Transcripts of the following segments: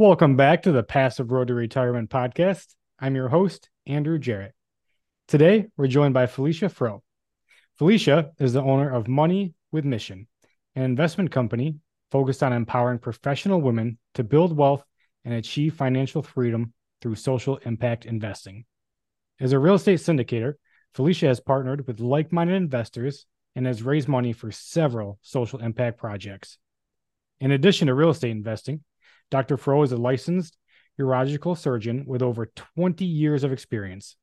Welcome back to the Passive Road to Retirement podcast. I'm your host, Andrew Jarrett. Today, we're joined by Felecia Froe. Felecia is the owner of Money with Mission, an investment company focused on empowering professional women to build wealth and achieve financial freedom through social impact investing. As a real estate syndicator, Felecia has partnered with like minded investors and has raised money for several social impact projects. In addition to real estate investing, Dr. Froe is a licensed urological surgeon with over 20 years of experience.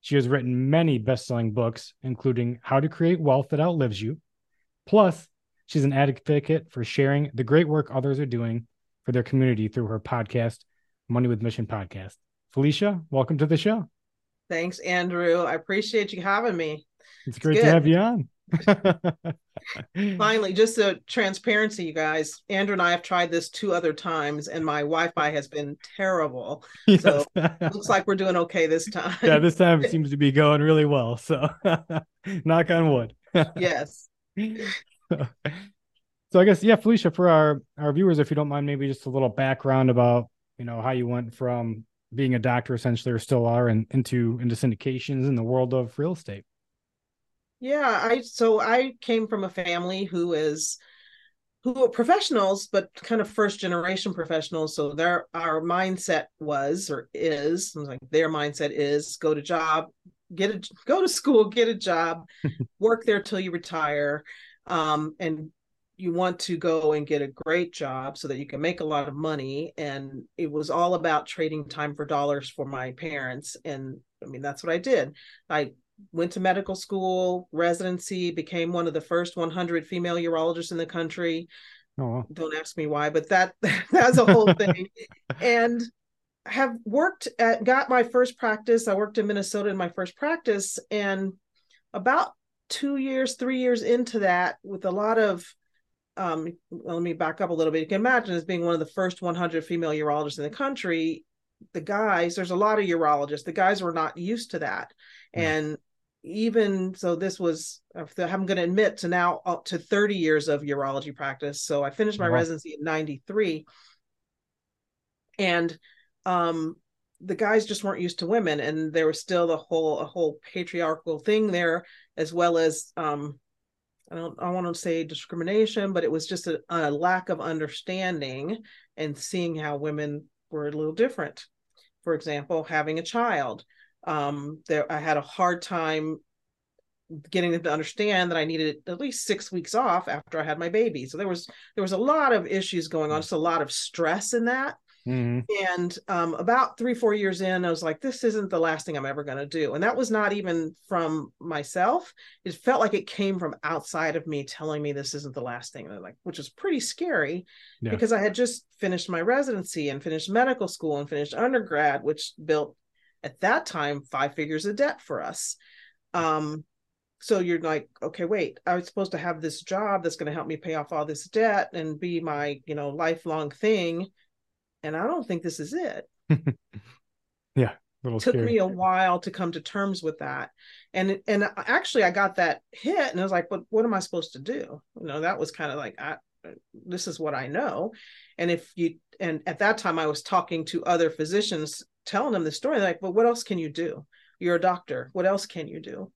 She has written many best selling books, including How to Create Wealth That Outlives You. Plus, she's an advocate for sharing the great work others are doing for their community through her podcast, Money with Mission Podcast. Felecia, welcome to the show. Thanks, Andrew. I appreciate you having me. It's great it's to have you on. Finally, just a transparency, you guys. Andrew and I have tried this two other times, and my Wi-Fi has been terrible. Yes. So looks like we're doing okay this time. Yeah, this time it seems to be going really well. So knock on wood. yes. So, so I guess yeah, Felecia, for our our viewers, if you don't mind, maybe just a little background about you know how you went from being a doctor essentially or still are and into into syndications in the world of real estate. Yeah, I so I came from a family who is who are professionals, but kind of first generation professionals. So their our mindset was or is like their mindset is go to job, get a go to school, get a job, work there till you retire, um, and you want to go and get a great job so that you can make a lot of money. And it was all about trading time for dollars for my parents, and I mean that's what I did. I went to medical school, residency, became one of the first 100 female urologists in the country. Oh. Don't ask me why, but that that's a whole thing. and have worked at got my first practice. I worked in Minnesota in my first practice and about 2 years, 3 years into that with a lot of um well, let me back up a little bit. You can imagine as being one of the first 100 female urologists in the country, the guys, there's a lot of urologists. The guys were not used to that. Mm. And even so this was i'm going to admit to now up to 30 years of urology practice so i finished my wow. residency in 93 and um the guys just weren't used to women and there was still the whole a whole patriarchal thing there as well as um i don't i want to say discrimination but it was just a, a lack of understanding and seeing how women were a little different for example having a child um there i had a hard time getting them to understand that i needed at least six weeks off after i had my baby so there was there was a lot of issues going on mm. just a lot of stress in that mm-hmm. and um, about three four years in i was like this isn't the last thing i'm ever going to do and that was not even from myself it felt like it came from outside of me telling me this isn't the last thing like which was pretty scary yeah. because i had just finished my residency and finished medical school and finished undergrad which built at that time five figures of debt for us. Um so you're like okay wait i was supposed to have this job that's going to help me pay off all this debt and be my you know lifelong thing. And i don't think this is it. Yeah took scary. me a while to come to terms with that. And and actually i got that hit and i was like but what am i supposed to do? You know that was kind of like I, this is what i know. And if you and at that time i was talking to other physicians telling them the story like but what else can you do? You're a doctor. What else can you do?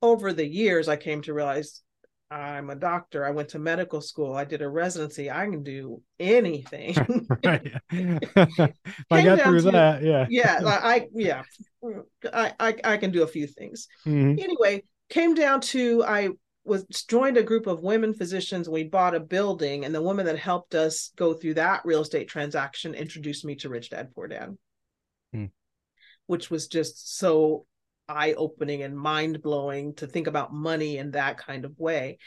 Over the years i came to realize i'm a doctor. I went to medical school. I did a residency. I can do anything. Right. I got through to, that yeah. Yeah i yeah. I, I i can do a few things. Mm-hmm. anyway came down to i was joined a group of women physicians. We bought a building and the woman that helped us go through that real estate transaction introduced me to rich dad poor dad hmm. which was just so eye opening and mind blowing to think about money in that kind of way.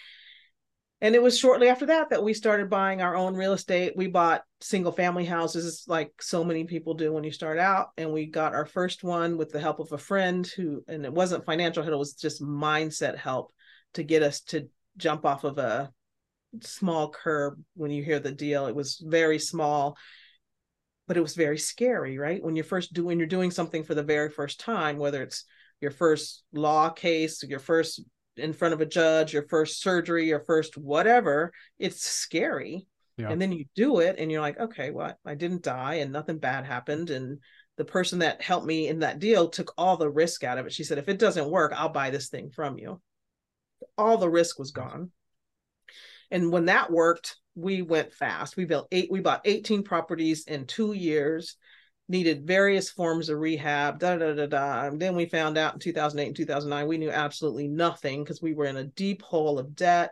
And it was shortly after that that we started buying our own real estate. We bought single family houses like so many people do when you start out. And we got our first one with the help of a friend who, and it wasn't financial help, it was just mindset help to get us to jump off of a small curb when you hear the deal. It was very small but it was very scary, right? When you're first doing you're doing something for the very first time, whether it's your first law case, your first in front of a judge, your first surgery, your first whatever, it's scary. Yeah. And then you do it and you're like, okay, well, I didn't die and nothing bad happened. And the person that helped me in that deal took all the risk out of it. She said, if it doesn't work, I'll buy this thing from you. All the risk was gone. And when that worked, we went fast. We built eight, we bought 18 properties in two years, needed various forms of rehab, da da da da. And then we found out in 2008 and 2009, we knew absolutely nothing because we were in a deep hole of debt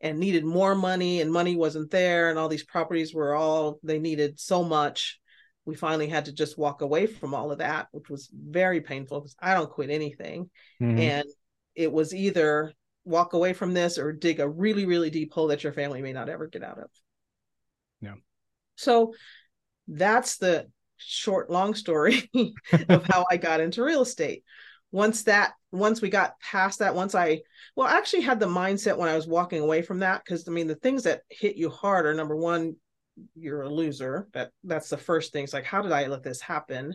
and needed more money and money wasn't there and all these properties were all they needed so much we finally had to just walk away from all of that which was very painful because i don't quit anything Mhm. and it was either walk away from this or dig a really really deep hole that your family may not ever get out of. Yeah. so that's the short long story of how i got into real estate. Once that once we got past that once i well I actually had the mindset when i was walking away from that because i mean the things that hit you hard are number one you're a loser. That that's the first thing. It's like how did i let this happen?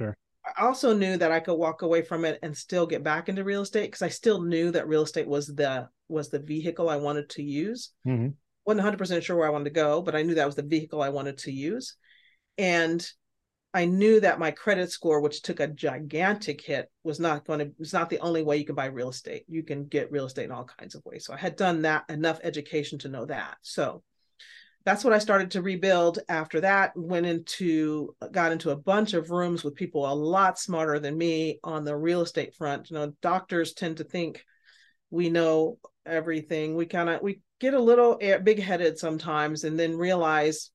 Sure. I also knew that i could walk away from it and still get back into real estate because i still knew that real estate was the was the vehicle i wanted to use Mhm. wasn't 100% sure where i wanted to go but i knew that was the vehicle i wanted to use and I knew that my credit score, which took a gigantic hit, was not going to, it's not the only way you can buy real estate. You can get real estate in all kinds of ways. So I had done that enough education to know that. So that's what I started to rebuild after that. Went into, got into a bunch of rooms with people a lot smarter than me on the real estate front. You know, doctors tend to think we know everything. We kind of, we get a little big headed sometimes and then realize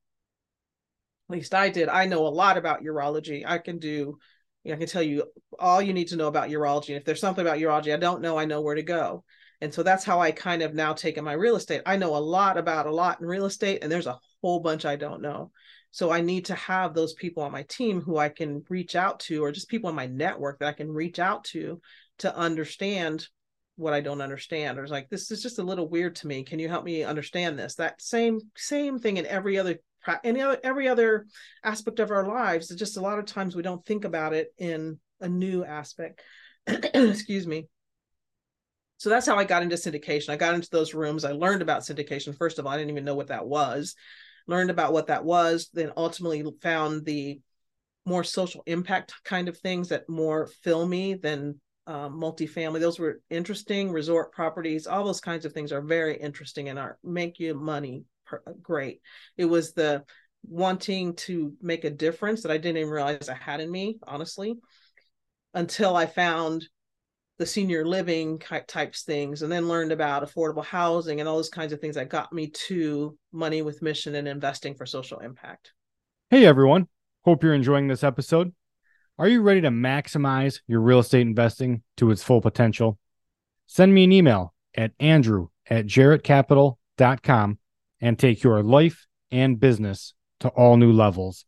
at least I did. I know a lot about urology. I can do, you know, I can tell you all you need to know about urology. And if there's something about urology I don't know, I know where to go. And so that's how I kind of now take in my real estate. I know a lot about a lot in real estate, and there's a whole bunch I don't know. So I need to have those people on my team who I can reach out to, or just people in my network that I can reach out to to understand what I don't understand. Or it's like, this is just a little weird to me. Can you help me understand this? That same same thing in every other any other every other aspect of our lives it's just a lot of times we don't think about it in a new aspect excuse me so that's how i got into syndication. I got into those rooms. I learned about syndication. First of all i didn't even know what that was. Learned about what that was then ultimately found the more social impact kind of things that more fill me than um, multifamily. Those were interesting resort properties. All those kinds of things are very interesting and are make you money great. It was the wanting to make a difference that I didn't even realize I had in me, honestly, until I found the senior living types things and then learned about affordable housing and all those kinds of things that got me to money with mission and investing for social impact. Hey everyone, hope you're enjoying this episode. Are you ready to maximize your real estate investing to its full potential? Send me an email at andrew at jarrettcapital.com and take your life and business to all new levels.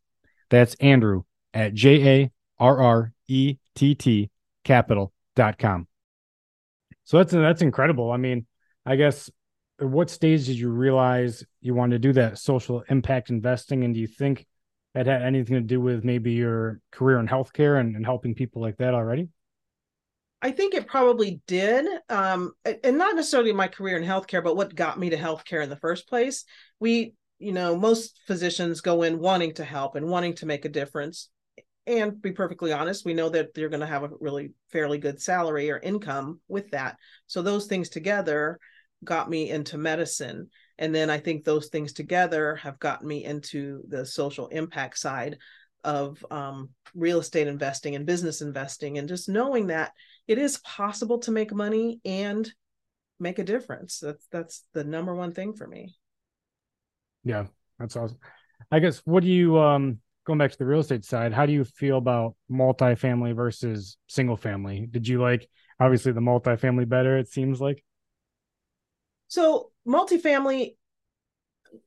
That's Andrew at J A R R E T T capital.com. So that's that's incredible. I mean, I guess at what stage did you realize you wanted to do that social impact investing? And do you think that had anything to do with maybe your career in healthcare and, and helping people like that already? I think it probably did, um, and not necessarily my career in healthcare, but what got me to healthcare in the first place. We, you know, most physicians go in wanting to help and wanting to make a difference. And be perfectly honest, we know that they're going to have a really fairly good salary or income with that. So those things together got me into medicine. And then I think those things together have gotten me into the social impact side of um, real estate investing and business investing, and just knowing that it is possible to make money and make a difference. That's that's the number one thing for me. Yeah, that's awesome. I guess what do you um going back to the real estate side, how do you feel about multifamily versus single family? Did you like obviously the multifamily better, it seems like? So multifamily,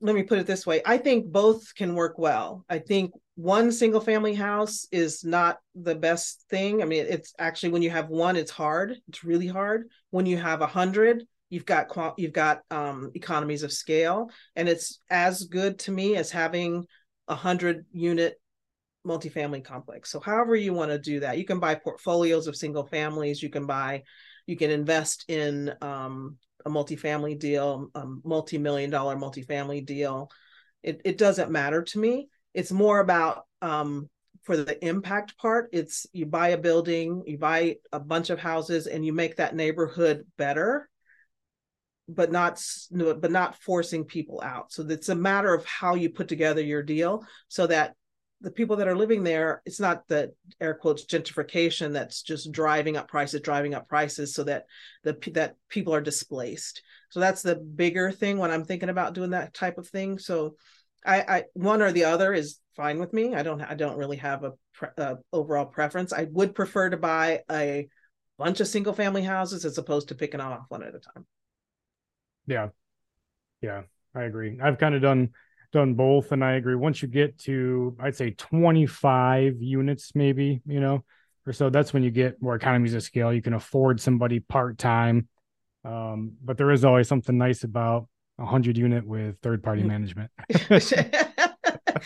let me put it this way. I think both can work well. I think one single family house is not the best thing. I mean, it's actually when you have one, it's hard. It's really hard. When you have a hundred, you've got you've got um, economies of scale, and it's as good to me as having a hundred unit multifamily complex. So, however you want to do that, you can buy portfolios of single families. You can buy, you can invest in um, a multifamily deal, a multi-million dollar multifamily deal it, it doesn't matter to me it's more about um, for the impact part it's you buy a building you buy a bunch of houses and you make that neighborhood better but not but not forcing people out so it's a matter of how you put together your deal so that the people that are living there it's not the air quotes gentrification that's just driving up prices driving up prices so that the that people are displaced so that's the bigger thing when i'm thinking about doing that type of thing so I, I one or the other is fine with me. I don't I don't really have a, pre, uh, overall preference. I would prefer to buy a bunch of single family houses as opposed to picking off one at a time. Yeah. Yeah, I agree. I've kind of done done both and I agree. Once you get to I'd say 25 units maybe, you know, or so that's when you get more economies of scale. You can afford somebody part-time. Um, but there is always something nice about a hundred unit with third party mm. management.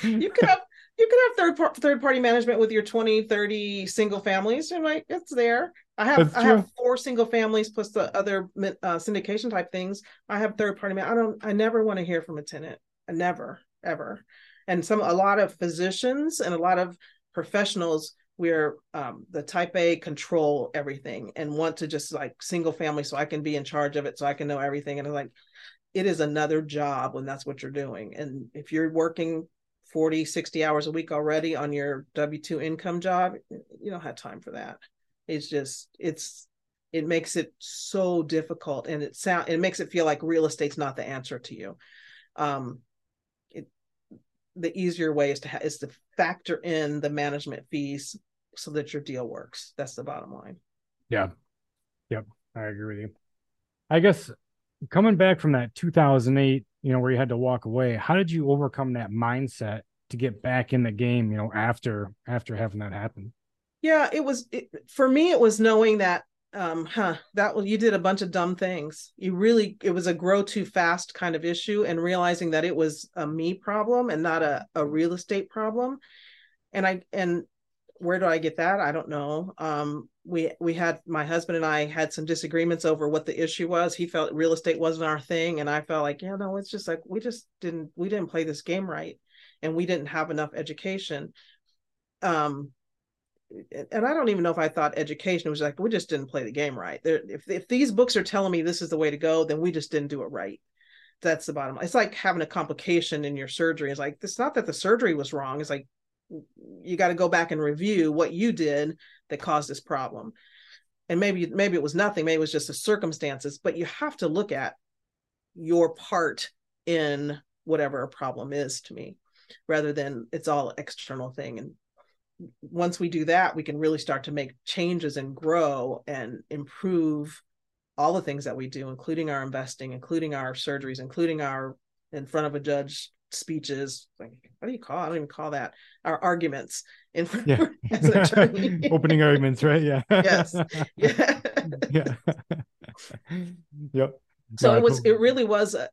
you could have you could have third par- third party management with your 20 30 single families and like it's there. I have i have four single families plus the other uh, syndication type things. I have third party man- i don't i never want to hear from a tenant I never ever. And some a lot of physicians and a lot of professionals we're um, the type a control everything and want to just like single family so i can be in charge of it so i can know everything. And i'm like it is another job when that's what you're doing. And if you're working 40 60 hours a week already on your w2 income job you don't have time for that. It's just it's it makes it so difficult and it sound it makes it feel like real estate's not the answer to you. Um it the easier way is to ha- is to factor in the management fees so that your deal works. That's the bottom line. Yeah. Yep. I agree with you. I guess coming back from that 2008 you know where you had to walk away how did you overcome that mindset to get back in the game you know after after having that happen? Yeah it was it, for me it was knowing that um huh that was you did a bunch of dumb things. You really it was a grow too fast kind of issue and realizing that it was a me problem and not a, a real estate problem. And i and where do i get that i don't know um we we had my husband and I had some disagreements over what the issue was. He felt real estate wasn't our thing, and I felt like, yeah, no, it's just like we just didn't we didn't play this game right, and we didn't have enough education. Um, and I don't even know if I thought education was like we just didn't play the game right. There, if if these books are telling me this is the way to go, then we just didn't do it right. That's the bottom. It's like having a complication in your surgery. It's like it's not that the surgery was wrong. It's like you got to go back and review what you did that caused this problem. And maybe maybe it was nothing maybe it was just the circumstances but you have to look at your part in whatever a problem is to me rather than it's all external thing. And once we do that we can really start to make changes and grow and improve all the things that we do including our investing including our surgeries including our in front of a judge speeches like what do you call it? i don't even call that our arguments in front yeah. as an attorney. Opening arguments right? Yeah. Yes. Yeah. Yeah. Yep. So it was it really was a,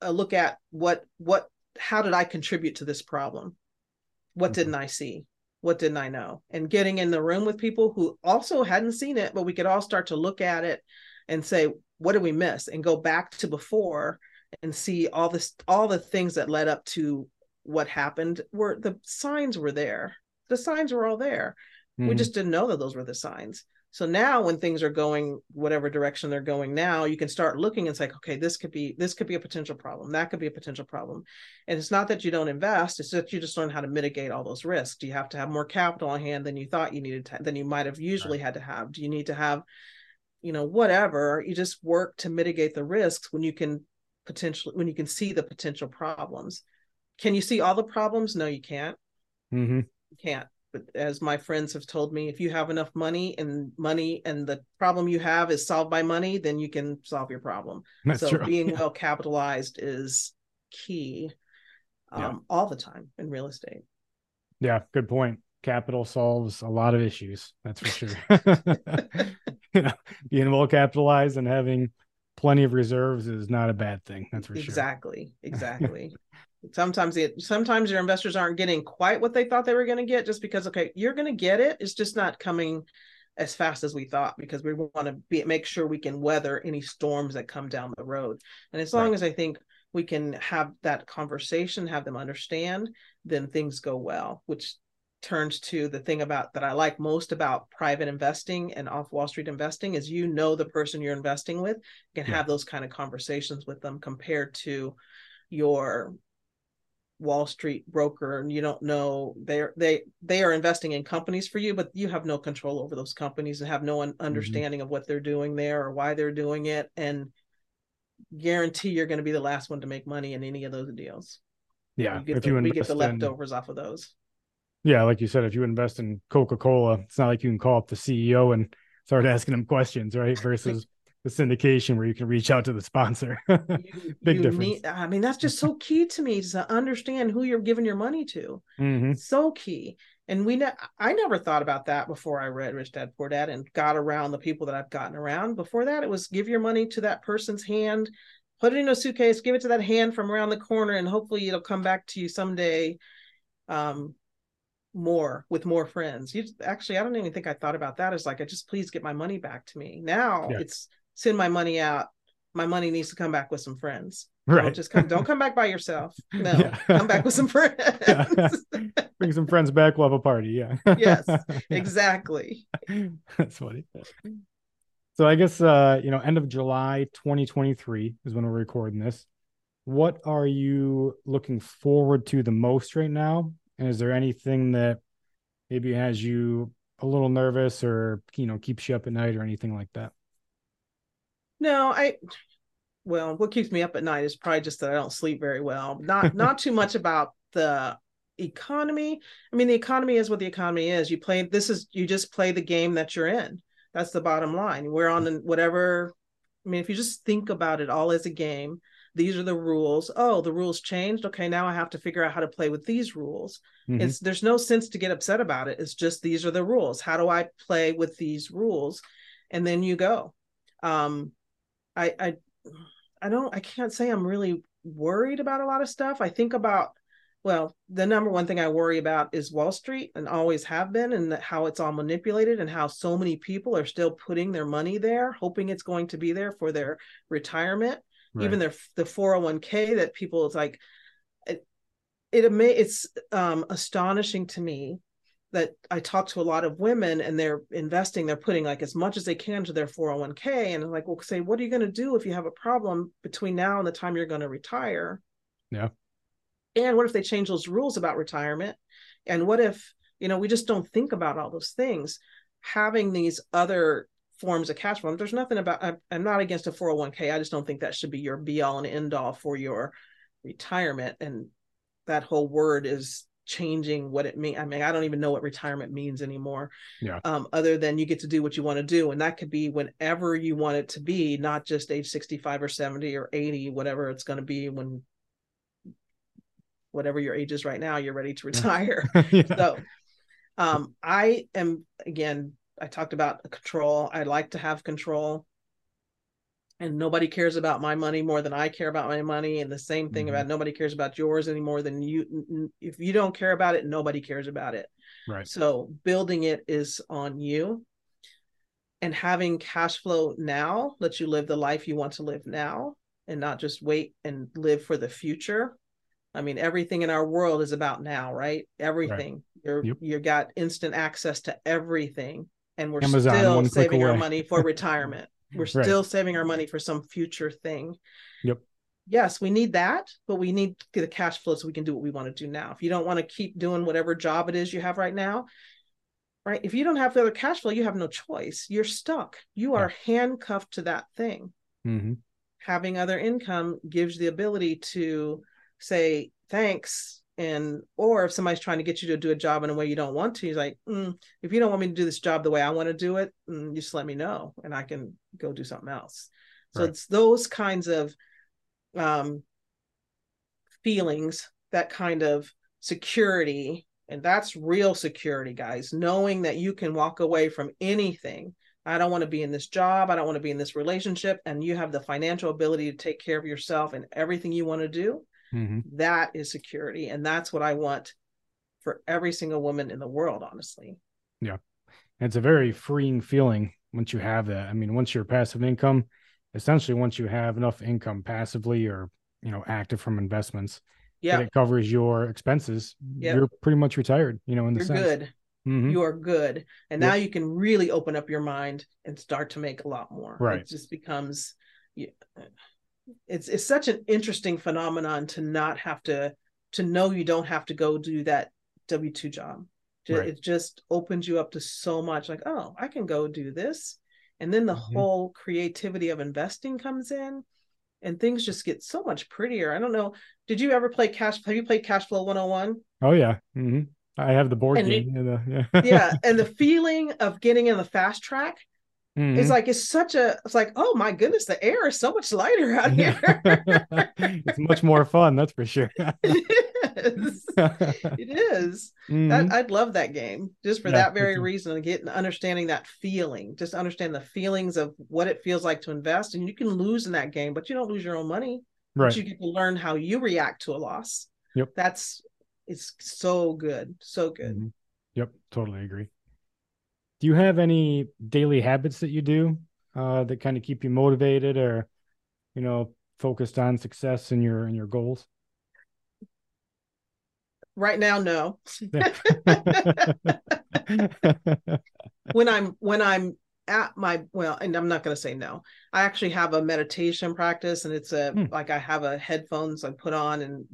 a look at what what how did i contribute to this problem? What mm-hmm. didn't i see? What didn't i know? And getting in the room with people who also hadn't seen it but we could all start to look at it and say what did we miss? and go back to before and see all this all the things that led up to what happened were the signs were there. The signs were all there. Mm-hmm. we just didn't know that those were the signs. So now when things are going whatever direction they're going now you can start looking and say okay this could be this could be a potential problem. That could be a potential problem. And it's not that you don't invest it's that you just learn how to mitigate all those risks. Do you have to have more capital on hand than you thought you needed to, than you might have usually right. had to have? Do you need to have you know whatever? You just work to mitigate the risks when you can potentially when you can see the potential problems can you see all the problems no you can't mm-hmm. you can't but as my friends have told me if you have enough money and money and the problem you have is solved by money then you can solve your problem That's so true. being yeah. well capitalized is key um, yeah. all the time in real estate yeah good point capital solves a lot of issues that's for sure you know being well capitalized and having plenty of reserves is not a bad thing. That's for exactly, sure. Exactly. Exactly. sometimes it sometimes your investors aren't getting quite what they thought they were going to get just because okay, you're going to get it. It's just not coming as fast as we thought because we want to be make sure we can weather any storms that come down the road. And as long right. as I think we can have that conversation, have them understand, then things go well, which turns to the thing about that I like most about private investing and off Wall Street investing is you know the person you're investing with, you can yeah. have those kind of conversations with them compared to your Wall Street broker and you don't know they're they they are investing in companies for you, but you have no control over those companies and have no mm-hmm. understanding mm-hmm. of what they're doing there or why they're doing it. And guarantee you're going to be the last one to make money in any of those deals. Yeah, you if the, you we get the leftovers in, off of those. Yeah, like you said, if you invest in Coca Cola, it's not like you can call up the CEO and start asking them questions, right? Versus the syndication where you can reach out to the sponsor. Big you difference. Need, I mean, that's just so key to me to understand who you're giving your money to. Mm-hmm. So key. And we, ne- I never thought about that before I read Rich Dad Poor Dad and got around the people that I've gotten around. Before that, it was give your money to that person's hand, put it in a suitcase, give it to that hand from around the corner, and hopefully it'll come back to you someday. Um, more with more friends. You actually, I don't even think I thought about that as like, I just please get my money back to me. Now yeah. it's send my money out. My money needs to come back with some friends. Right. Don't just come. Don't come back by yourself. No, yeah. come back with some friends. Yeah. Bring some friends back. We'll have a party. Yeah. yes. Exactly. That's funny. So I guess uh, you know, end of July 2023 is when we're recording this. What are you looking forward to the most right now? And is there anything that maybe has you a little nervous or you know keeps you up at night or anything like that? No, I well, what keeps me up at night is probably just that I don't sleep very well. Not not too much about the economy. I mean, the economy is what the economy is. You play this is you just play the game that you're in. That's the bottom line. We're on mm. the, whatever. I mean, if you just think about it all as a game, these are the rules. Oh, the rules changed. Okay, now I have to figure out how to play with these rules. Mm-hmm. It's there's no sense to get upset about it. It's just these are the rules. How do I play with these rules? And then you go. Um, I I I don't I can't say I'm really worried about a lot of stuff. I think about well, the number one thing I worry about is Wall Street and always have been, and how it's all manipulated, and how so many people are still putting their money there, hoping it's going to be there for their retirement. Right. Even their the 401k that people it's like it, it it's um astonishing to me that I talk to a lot of women and they're investing, they're putting like as much as they can to their 401k. And I'm like, well, say, what are you going to do if you have a problem between now and the time you're going to retire? Yeah. And what if they change those rules about retirement? And what if, you know, we just don't think about all those things? Having these other forms of cash flow, there's nothing about, I'm, I'm not against a 401k. I just don't think that should be your be all and end all for your retirement. And that whole word is changing what it means. I mean, I don't even know what retirement means anymore. Yeah. Um, other than you get to do what you want to do. And that could be whenever you want it to be, not just age 65 or 70 or 80, whatever it's going to be when whatever your age is right now, you're ready to retire. yeah. So um, I am again, I talked about control. I like to have control and nobody cares about my money more than I care about my money. And the same thing mm-hmm. about nobody cares about yours any more than you. If you don't care about it, nobody cares about it. Right. So building it is on you. And having cash flow now lets you live the life you want to live now and not just wait and live for the future. I mean, everything in our world is about now, right? Everything. Right. You're yep. you got instant access to everything. And we're Amazon, still saving our money for retirement. We're right. still saving our money for some future thing. Yep. Yes, we need that, but we need the cash flow so we can do what we want to do now. If you don't want to keep doing whatever job it is you have right now, right? If you don't have the other cash flow, you have no choice. You're stuck. You are yeah. handcuffed to that thing. Mm-hmm. Having other income gives the ability to say, thanks, and or if somebody's trying to get you to do a job in a way you don't want to he's like mm, if you don't want me to do this job the way i want to do it mm, just let me know and i can go do something else. So right. it's those kinds of um, feelings that kind of security and that's real security guys knowing that you can walk away from anything. I don't want to be in this job i don't want to be in this relationship and you have the financial ability to take care of yourself and everything you want to do Mm-hmm. That is security. And that's what I want for every single woman in the world, honestly. Yeah. It's a very freeing feeling once you have that. I mean, once you're passive income, essentially once you have enough income passively or you know, active from investments, Yeah. that it covers your expenses, Yep. you're pretty much retired, you know, in the You're sense. good. Mhm. You are good. And Yep. now you can really open up your mind and start to make a lot more. Right. It just becomes you- it's it's such an interesting phenomenon to not have to to know you don't have to go do that W2 job. Right. It just opens you up to so much like, oh, I can go do this. And then the Mhm. whole creativity of investing comes in and things just get so much prettier. I don't know. Did you ever play cash? Have you played Cash Flow 101? Oh yeah. hmm I have the board And it- game. you know, yeah. yeah and the feeling of getting in the fast track Mhm. is like it's such a it's like oh my goodness the air is so much lighter out here it's much more fun, that's for sure. it is it is Mhm. that, i'd love that game just for Yeah, that very reason and getting understanding that feeling just understand the feelings of what it feels like to invest and you can lose in that game but you don't lose your own money right. but you get to learn how you react to a loss Yep. that's it's so good so good Mhm. Yep, totally agree. Do you have any daily habits that you do uh, that kind of keep you motivated or, you know, focused on success in your in your goals? right now no when I'm when I'm at my well, and I'm not going to say no. I actually have a meditation practice, and it's a Hmm. like I have a headphones I put on and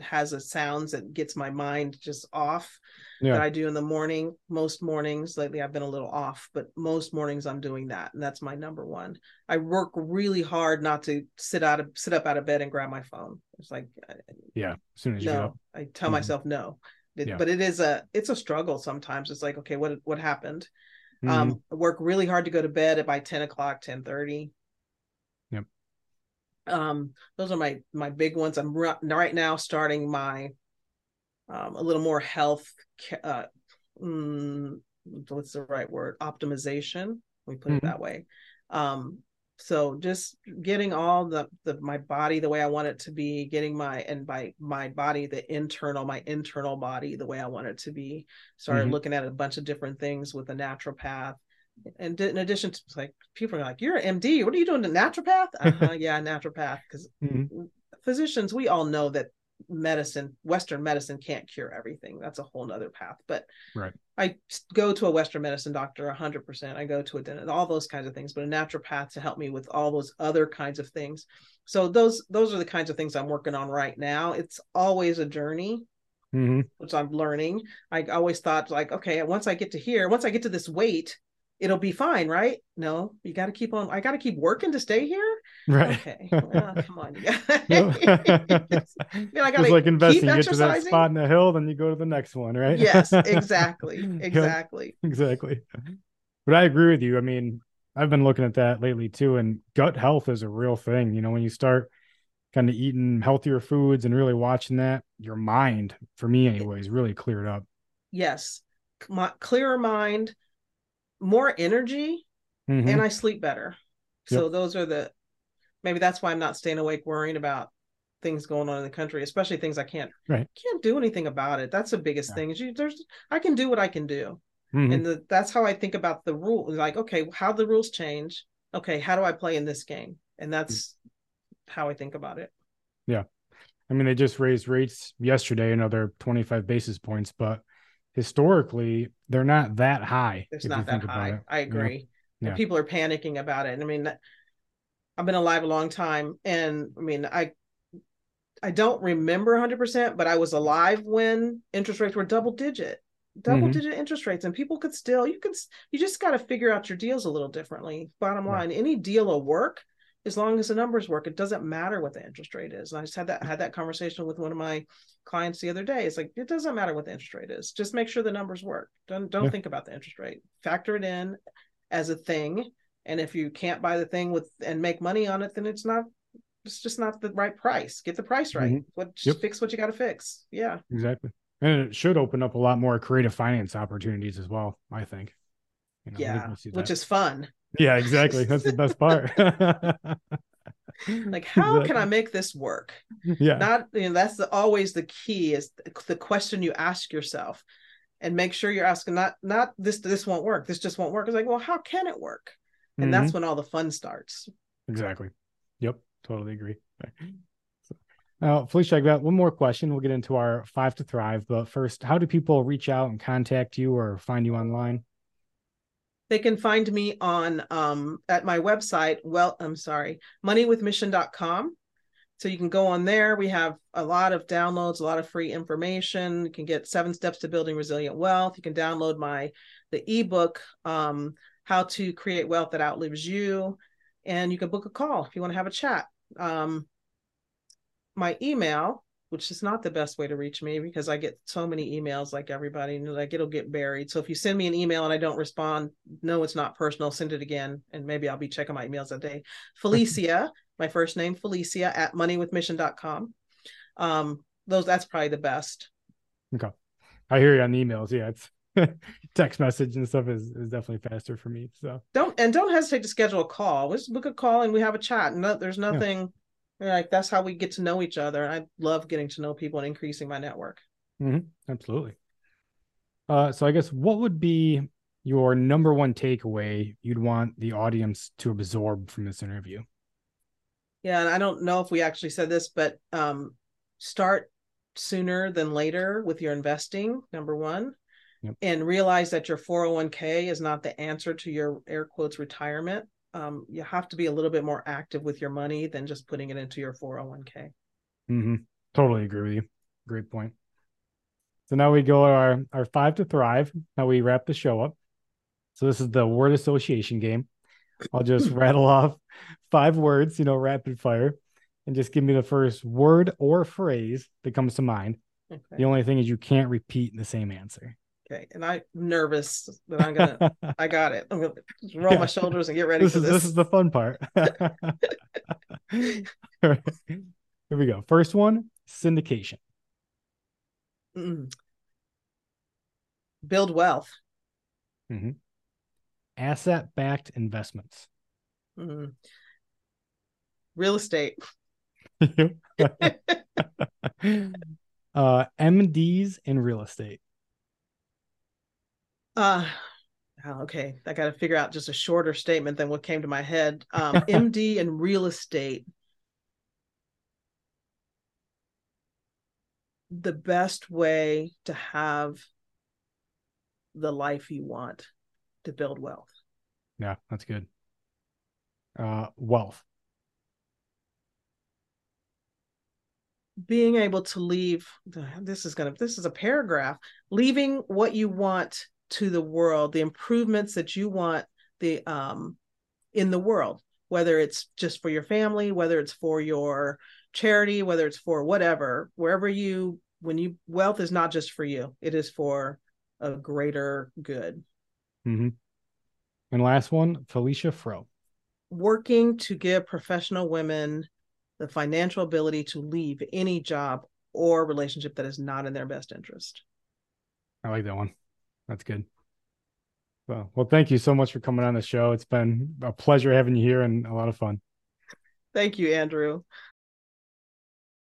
has a sounds that gets my mind just off that. I do in the morning. Most mornings lately, I've been a little off, but most mornings I'm doing that, and that's my number one. I work really hard not to sit out of sit up out of bed and grab my phone. It's like uh, Yeah. As soon as you no, up. I tell Mhm. myself no. It- Yeah. But it is a it's a struggle sometimes. It's like okay, what what happened? Mhm. Um, I work really hard to go to bed at by 10 o'clock, 10 30. Um, those are my my big ones. I'm ri- right now starting my um a little more health uh mm, what's the right word? Optimization. We put Mhm. it that way. Um, so just getting all the the my body the way I want it to be, getting my and by my body, the internal, my internal body the way I want it to be started Mhm. looking at a bunch of different things with a naturopath and in addition to like people are like you're an md what are you doing a naturopath? Uh-huh, yeah naturopath. Because Mhm. physicians we all know that medicine western medicine can't cure everything. That's a whole nother path. But Right. i go to a western medicine doctor 100% i go to a dentist all those kinds of things. But a naturopath to help me with all those other kinds of things. So those those are the kinds of things i'm working on right now. It's always a journey Mhm. which I'm learning. I always thought like, okay, once I get to here, once I get to this weight, it'll be fine, right? No, you got to keep on. I got to keep working to stay here. Right. Okay, well, come on, you Yep. guys. I It's like keep investing. You get to that spot in the hill, then you go to the next one, right? yes, exactly, exactly. exactly. But I agree with you. I mean, I've been looking at that lately too, and gut health is a real thing. You know, when you start kind of eating healthier foods and really watching that, your mind, for me anyways, really cleared up. Yes, my clearer mind, more energy, Mhm. and I sleep better. So those are the maybe that's why I'm not staying awake worrying about things going on in the country, especially things I can't Right. can't do anything about it. That's the biggest Yeah. thing. Is you there's I can do what I can do. Mhm. And the, that's how I think about the rule. Like, okay, how the rules change. Okay, how do I play in this game? And that's how I think about it. Yeah, I mean, they just raised rates yesterday, another 25 basis points, but historically, they're not that high. It's not that high. I agree. Yeah. And people are panicking about it. I mean, I've been alive a long time, and I mean, I I don't remember 100%, but I was alive when interest rates were double digit, double Mhm. digit interest rates, and people could still you could you just got to figure out your deals a little differently. Bottom Right. line, any deal will work as long as the numbers work. It doesn't matter what the interest rate is. And I just had that had that conversation with one of my clients the other day. It's like it doesn't matter what the interest rate is. Just make sure the numbers work. Don't don't Yeah. think about the interest rate. Factor it in as a thing. And if you can't buy the thing with and make money on it, then it's not it's just not the right price. Get the price right. Mm-hmm. What just Yep. fix what you got to fix. Yeah. Exactly. And it should open up a lot more creative finance opportunities as well, I think. You know, Yeah. Which is fun. Yeah, exactly. That's the best part. Like, how can I make this work? Yeah. Not you know, that's the, always the key is the question you ask yourself and make sure you're asking not not this this won't work. This just won't work. It's like, well, how can it work? And that's Mhm. when all the fun starts. exactly. Yep. Totally agree. Now, Felecia, I got one more question. We'll get into our five to thrive. But first, how do people reach out and contact you or find you online? They can find me on um, at my website. Well, I'm sorry, moneywithmission.com. So you can go on there. We have a lot of downloads, a lot of free information. You can get seven steps to building resilient wealth. You can download my the ebook, um, How to Create Wealth That Outlives You, and you can book a call if you want to have a chat. Um, my email, which is not the best way to reach me because I get so many emails like everybody, and like it'll get buried. So if you send me an email and I don't respond, no, it's not personal. Send it again, and maybe I'll be checking my emails that day. Felecia, my first name, Felecia at moneywithmission.com. Um, those that's probably the best. Okay. I hear you on the emails. Yeah, it's text message and stuff is, is definitely faster for me. So don't and don't hesitate to schedule a call. Let's book a call and we have a chat. No, there's nothing yeah like that's how we get to know each other. I love getting to know people and increasing my network. Mm-hmm. Absolutely. Uh, so I guess what would be your number one takeaway you'd want the audience to absorb from this interview? Yeah, and I don't know if we actually said this, but um, start sooner than later with your investing. Number one. Yep. And realize that your 401k is not the answer to your air quotes retirement um, you have to be a little bit more active with your money than just putting it into your 401k. Mm-hmm. Totally agree with you. Great point. So now we go our, our five to thrive, how we wrap the show up. So this is the word association game. I'll just rattle off five words, you know, rapid fire, and just give me the first word or phrase that comes to mind. Okay. The only thing is you can't repeat the same answer. Okay, and I'm nervous that I'm gonna. I got it. I'm gonna roll yeah. my shoulders and get ready this for is, this. This is the fun part. Here we go. First one: syndication. Mm. Build wealth. Mm-hmm. Asset-backed investments. Mm. Real estate. uh, MDs in real estate. Uh, okay, I got to figure out just a shorter statement than what came to my head. Um, MD and real estate. The best way to have the life you want to build wealth. Yeah, that's good. Uh, wealth. Being able to leave this is gonna this is a paragraph leaving what you want to the world, the improvements that you want the um in the world, whether it's just for your family, whether it's for your charity, whether it's for whatever, wherever you when you wealth is not just for you, it is for a greater good. Mm-hmm. And last one, Felecia Froe. Working to give professional women the financial ability to leave any job or relationship that is not in their best interest. I like that one. That's good. Well, well, thank you so much for coming on the show. It's been a pleasure having you here and a lot of fun. Thank you, Andrew.